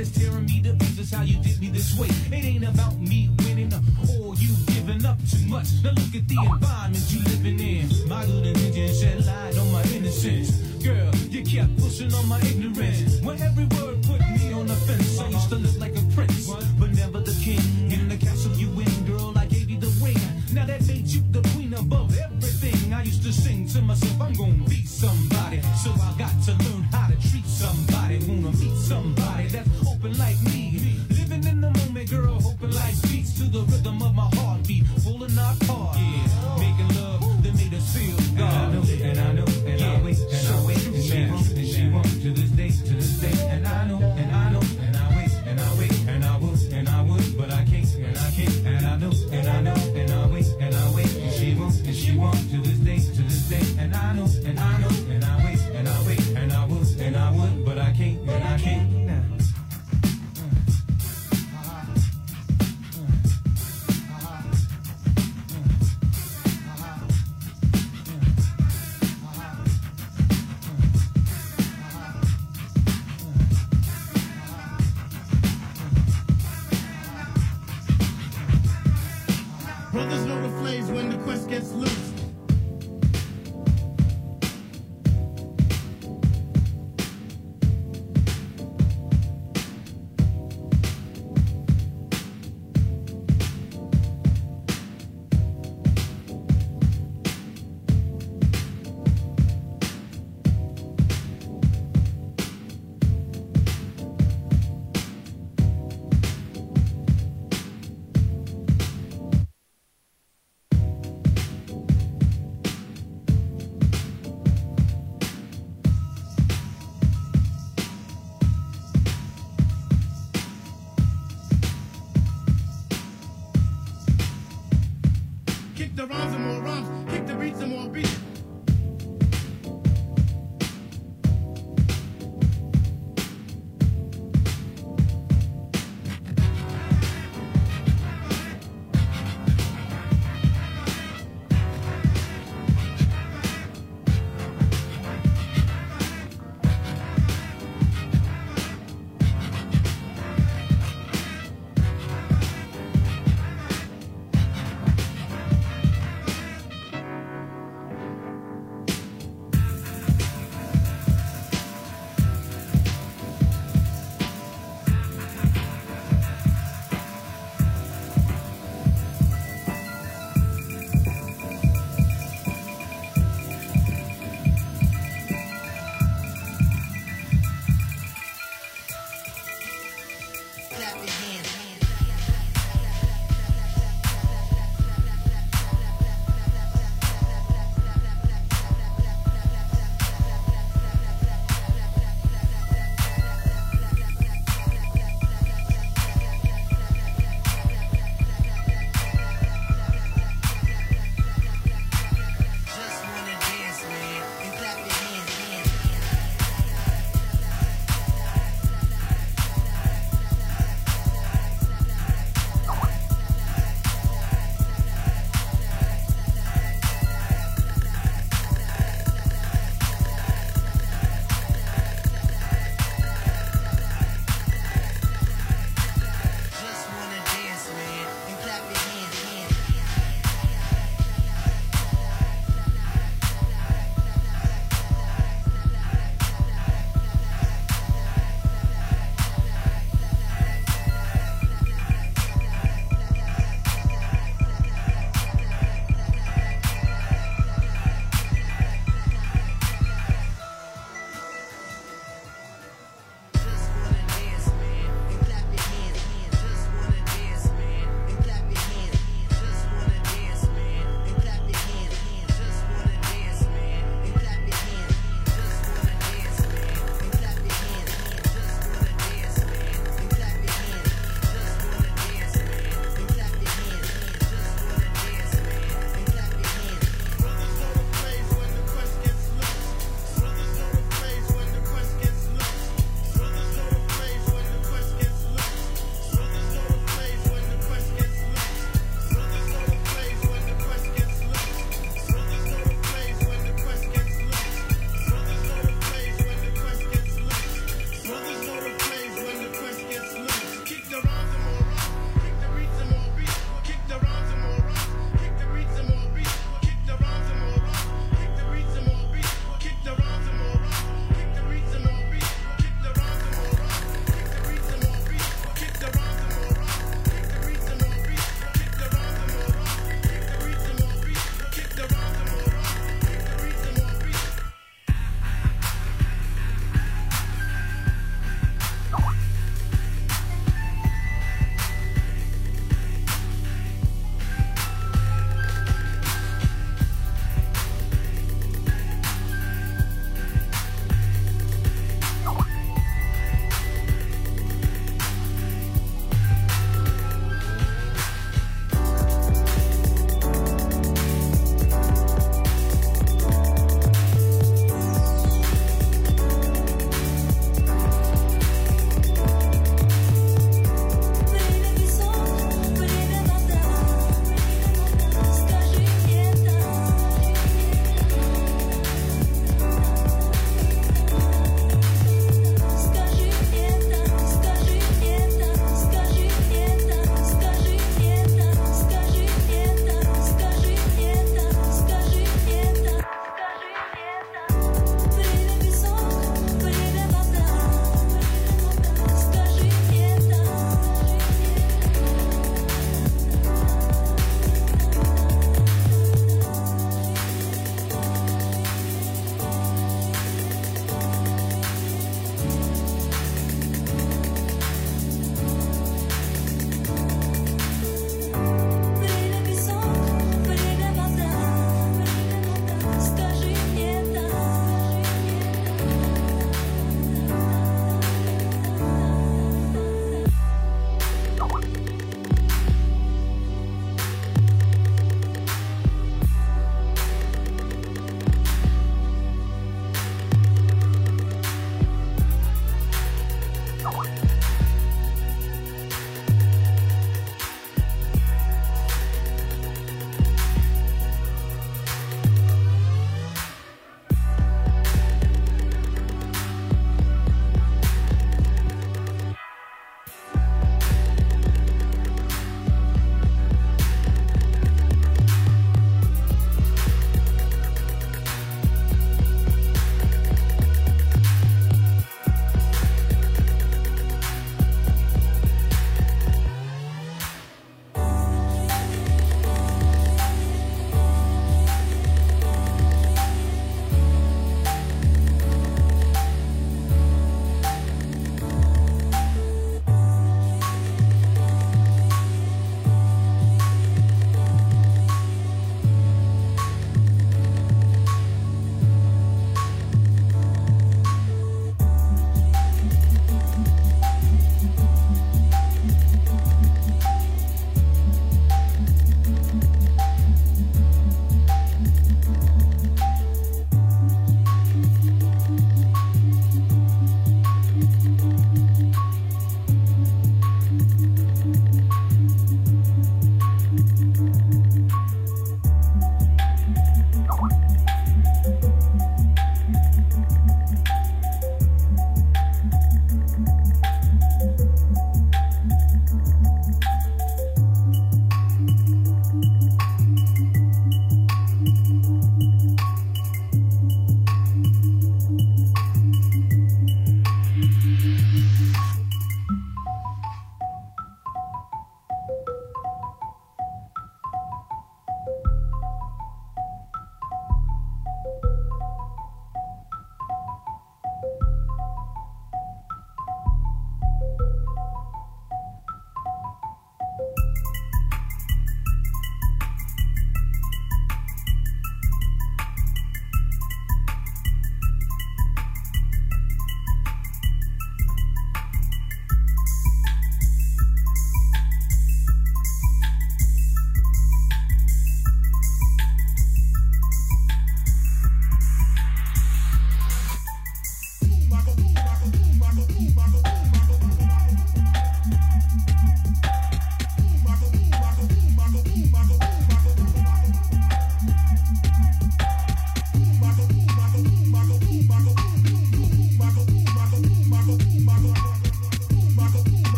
that is tearing me to pieces. How you did me this way? It ain't about me winning or you giving up too much. Now look at the environment you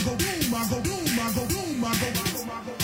I go boom, I go boom, I go boom, I go boom, I go Let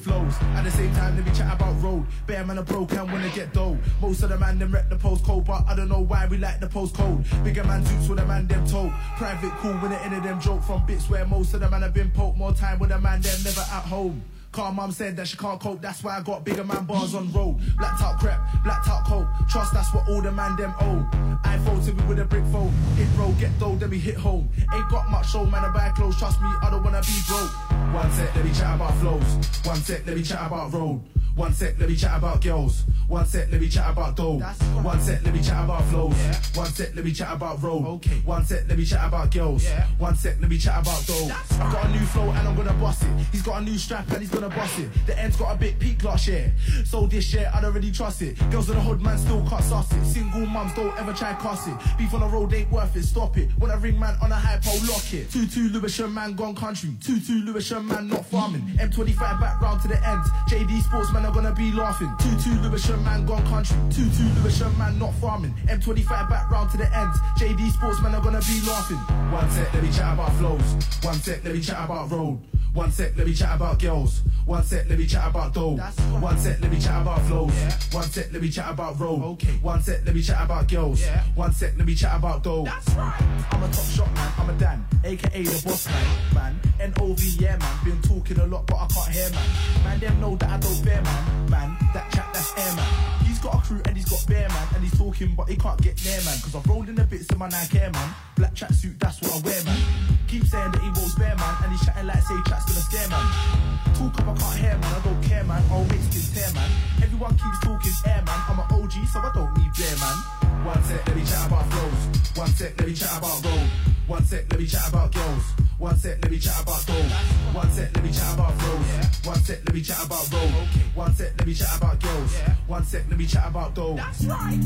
flows. At the same time, let me chat about road. Bear man a pro can wanna get dough. Most of the man them rep the postcode, but I don't know why we like the postcode. Bigger man suits with a man them told. Private cool when the end of them joke from bits where most of the man have been poked. More time with a man them never at home. Car mum said that she can't cope, that's why I got bigger man bars on road. Blacked out crap, blacked out coke. Trust that's what all the man them owe. I folded me with a brick phone. Hit road, get dough, then we hit home. Ain't got much show, man, I buy clothes. Trust me, I don't wanna be broke. One sec, let me chat about flows. One sec, let me chat about road. One sec, let me chat about girls. One sec, let me chat about dough. One sec, let me chat about flows. One sec, let me chat about road. Okay. One sec, let me chat about girls. One sec, let me chat about dough. I've got a new flow and I'm gonna bust it. He's got a new strap and he's gonna bust it. The end's got a big peak last year. So this year, I don't really trust it. Girls in the hood, man, still can't suss it. Single mums don't ever try cuss it. Beef on the road ain't worth it, stop it. When I ring man on a high pole, lock it. 2-2 Lewisham man gone country. 2-2 Lewisham man not farming. M25 back round to the end. JD Sportsman are gonna be laughing. 2-2 Lewisham man gone country. 2-2 Lewisham man not farming. M25 back round to the end. JD Sportsman are gonna be laughing. One sec, let me chat about flows. One sec, let me chat about road. One sec, let me chat about girls. One sec, let me chat about dough. One sec, let me chat about flows. One sec, let me chat about road. Okay. One sec, let me chat about girls. One sec, let me chat about dough. That's right. I'm a top shot man. I'm a Dan, aka the boss man. Man, N-O-V, yeah man. Been talking a lot, but I can't hear man. Man, them know that I don't bear man. Man, that chap, that's airman. He's got a crew and he's got bear man. And he's talking, but he can't get near man. Cause I've rolled in the bits in my Nike man. Black tracksuit, that's what I wear man. Keep saying that he won't spare man. And he's chatting like say chat's gonna scare man. Talk up, I can't hear man. I don't care man. I'll make skins tear man. Everyone keeps talking air man. I'm an OG, so I don't need bear man. One sec, let me chat about flows. One sec, let me chat about road. One sec, let me chat about girls. One sec, let me chat about dough. One sec, let me chat about flows. One sec, let me chat about road. One sec, let me chat about girls. One sec, let me chat about dough. That's right.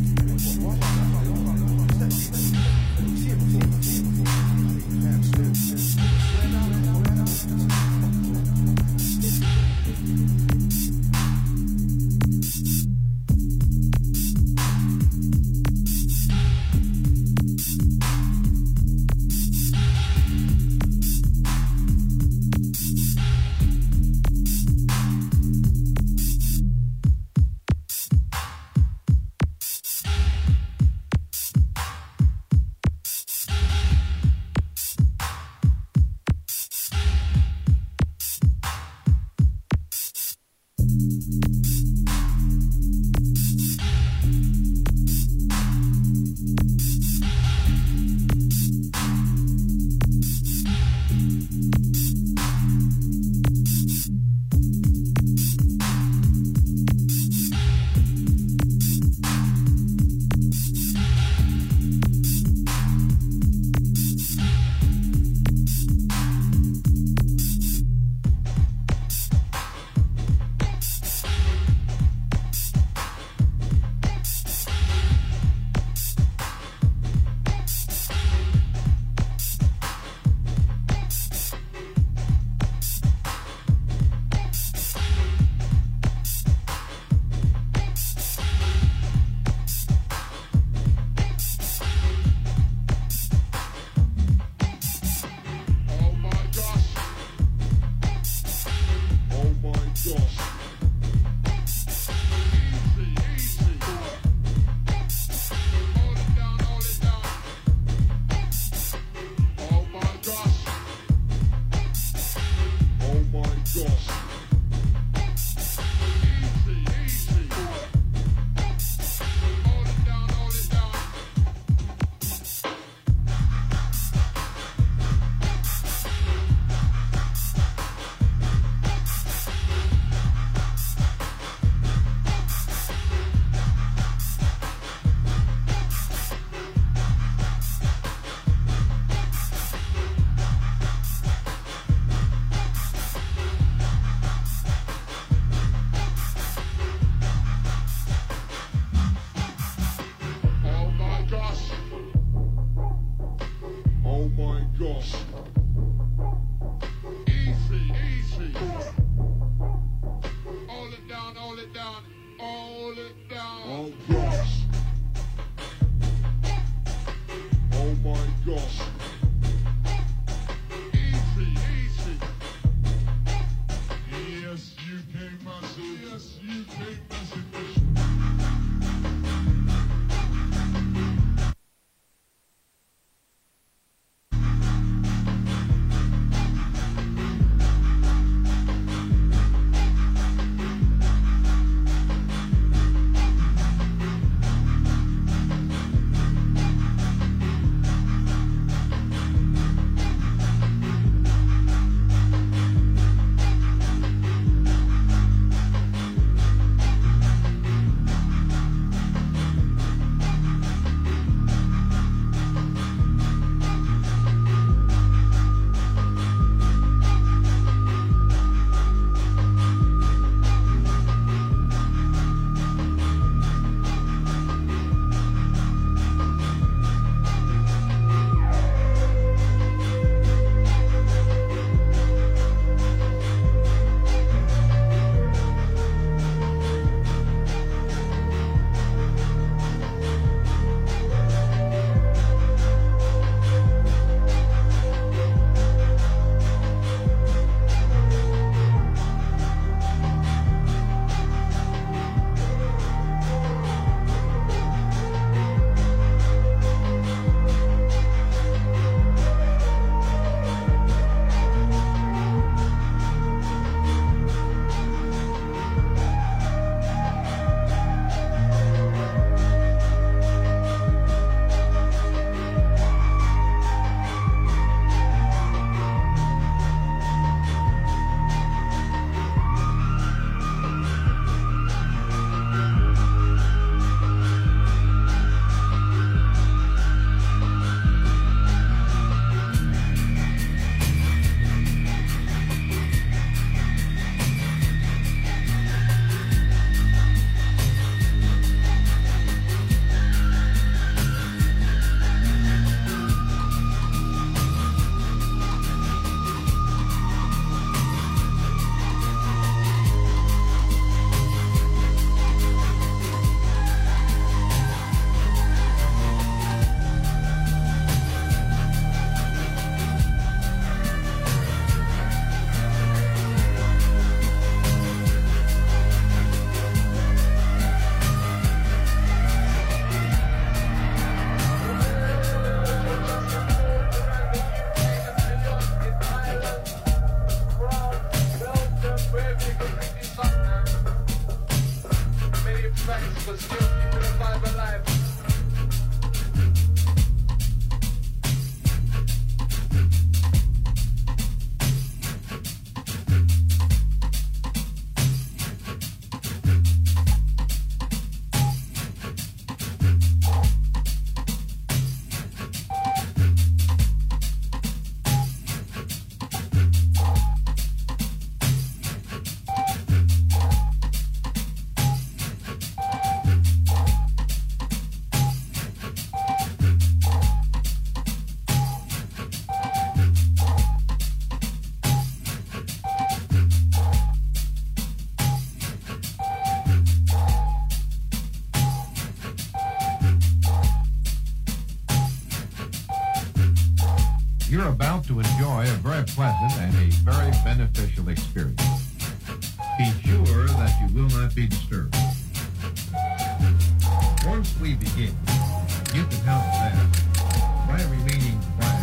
will not be disturbed. Once we begin, you can help that by remaining quiet.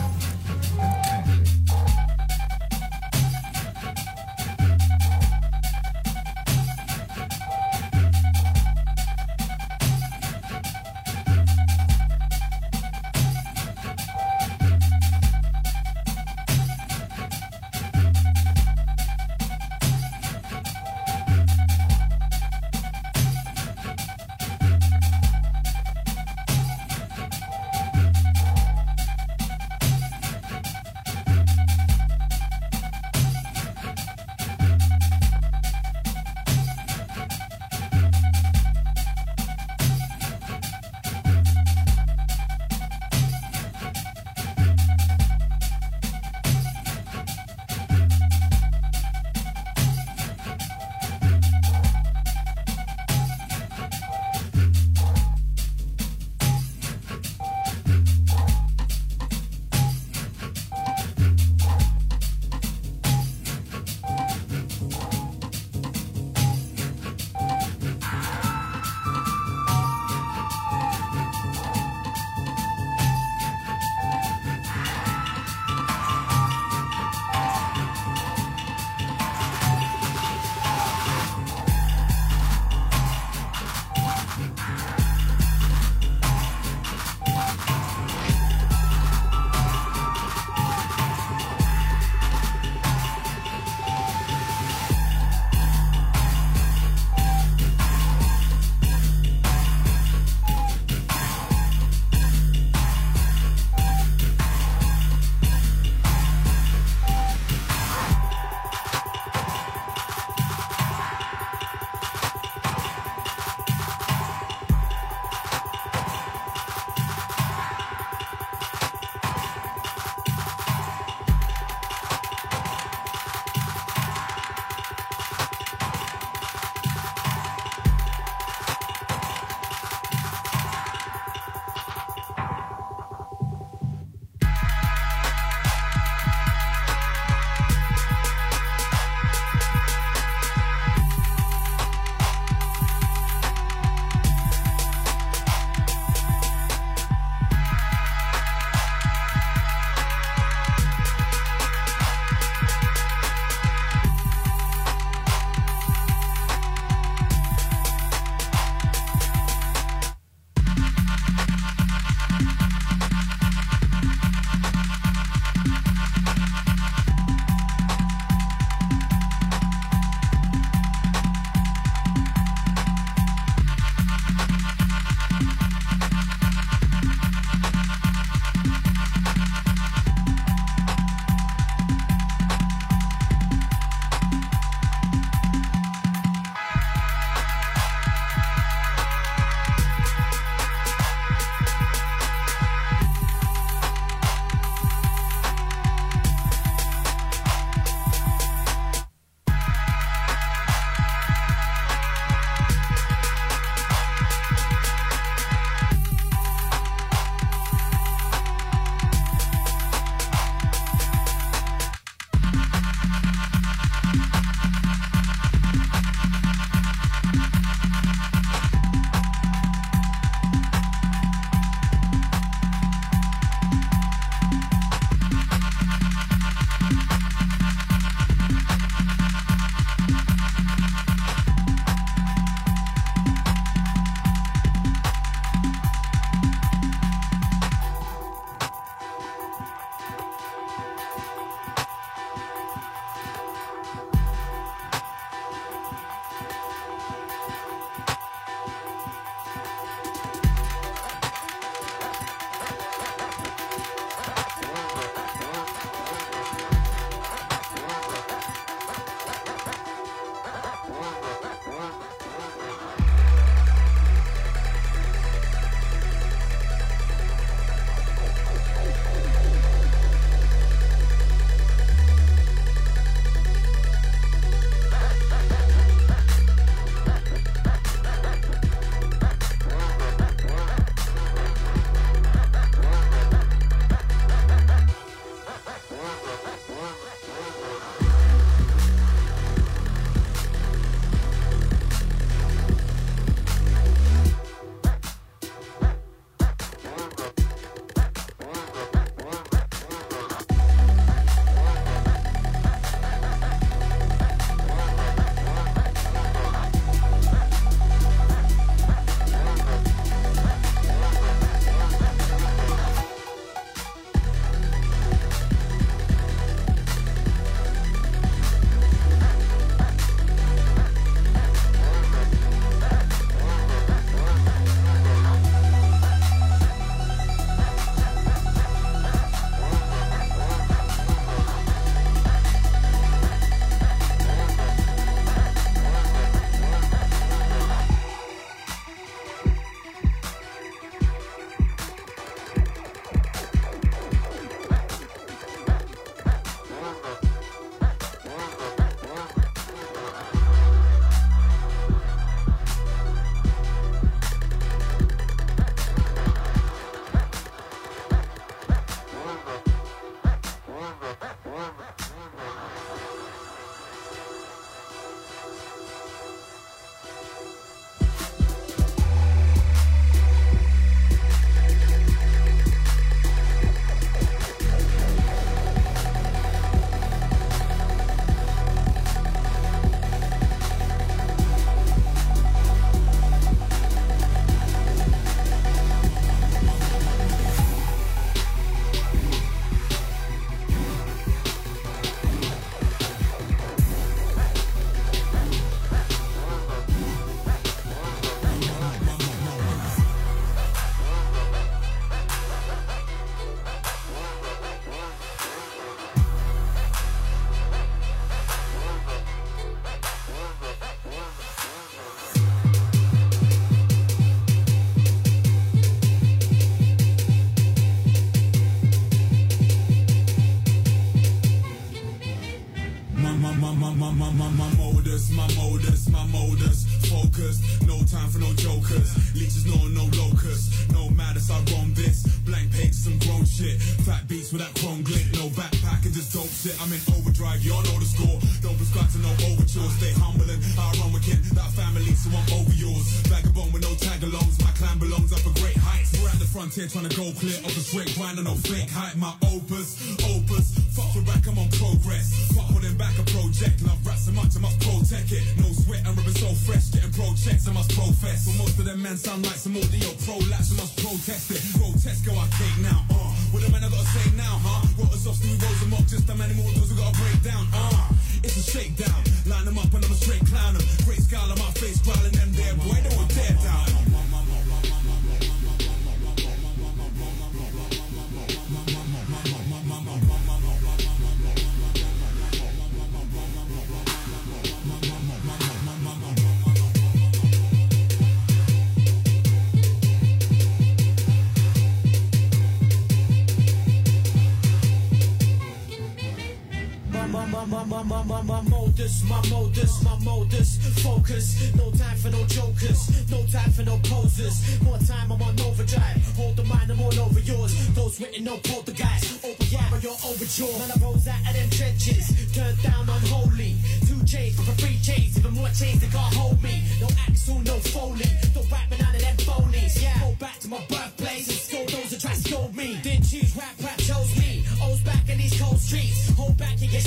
My modus, my modus, my modus. Focus, no time for no jokers, no time for no poses. More time, I'm on overdrive. Hold the mind, I'm all over yours. Those written, no poltergeist. Open yeah, you're overture. None I rose out of them trenches. Turned down unholy. Two chains for free chains. Even more chains that can't hold me. No axle, no foley.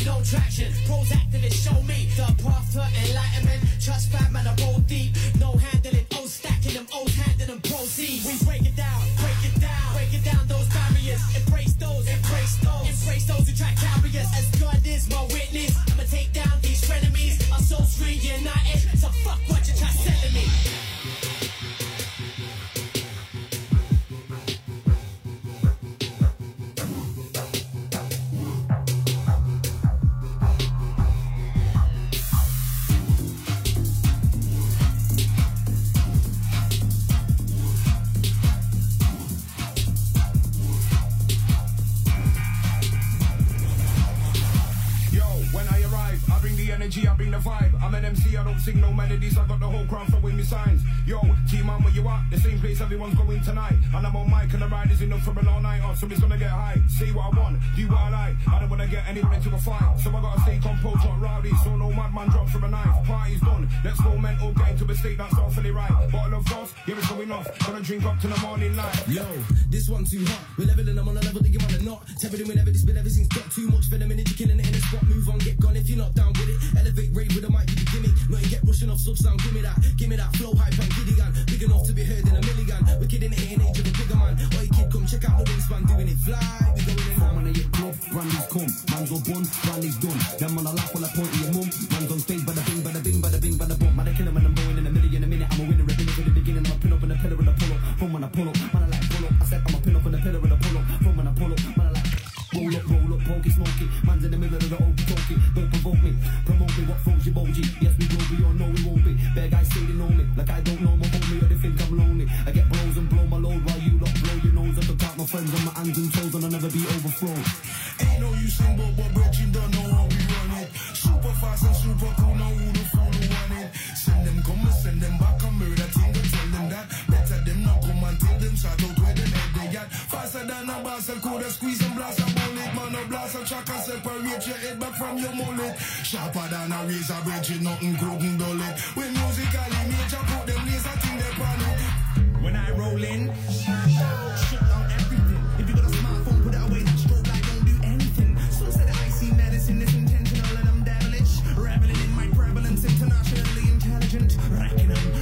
No traction. Pros activists show me the path to enlightenment. Trust fat man, I roll deep. What I I don't wanna get anyone into a fight, so I gotta stay composed, not rowdy, so no madman drops from a knife. Party's done, let's go mental, get into a state that's awfully right. Bottle of Ross, yeah, it's going off. Gonna drink up to the morning light. Yo, this one too hot. We're leveling them on a level that you wanna not. Tempering whenever this been everything's got too much venom in it. You're killing it in the spot. Move on, get gone if you're not down with it. Elevate rate with a mic, you can gimmick. Not you get rushing off sub sound. Give me that, give me that flow hype and giddy gun. Big enough to be heard in a million. Wicked in the hitting age of a bigger man. Oi kid, come check out the wingspan doing it fly. We going in When I get club, brandy's come. Man's all bun, brandy's done. Them on a laugh while I point to your mum. Man's on stage, bada bing, bada bing, bada bing, bada bump. Man, I kill him and I'm going in a million a minute. I'm a winner, ripping it from the beginning. I'm a pin up in the pillar and a pull up. From when I pull up, man, I like pull up. I said I'm a pin up in the pillar and a pull up. From when I pull up, man, I like roll up, roll up, pokey, smoky. Man's in the middle of the okey dokey. Don't provoke me, promote me. What flows your bogie? Yes, we hands and toes, and I'll never be overthrown. Ain't no use in what bridging don't know how we run it. Super fast and super cool, now who the fool who want it? Send them come and send them back and murder thing and tell them that. Better them not come and tell them shout out where them head they got. Faster than a Basel could have squeeze and blast a bullet. Man a blast a track and separate your head back from your mullet. Sharper than a razor bridge, nothing couldn't dull it. When musically major put them laser thing they panic. When I roll in, Shut down medicine intentional and I'm devilish. Reveling in my prevalence, internationally intelligent. Wrecking them,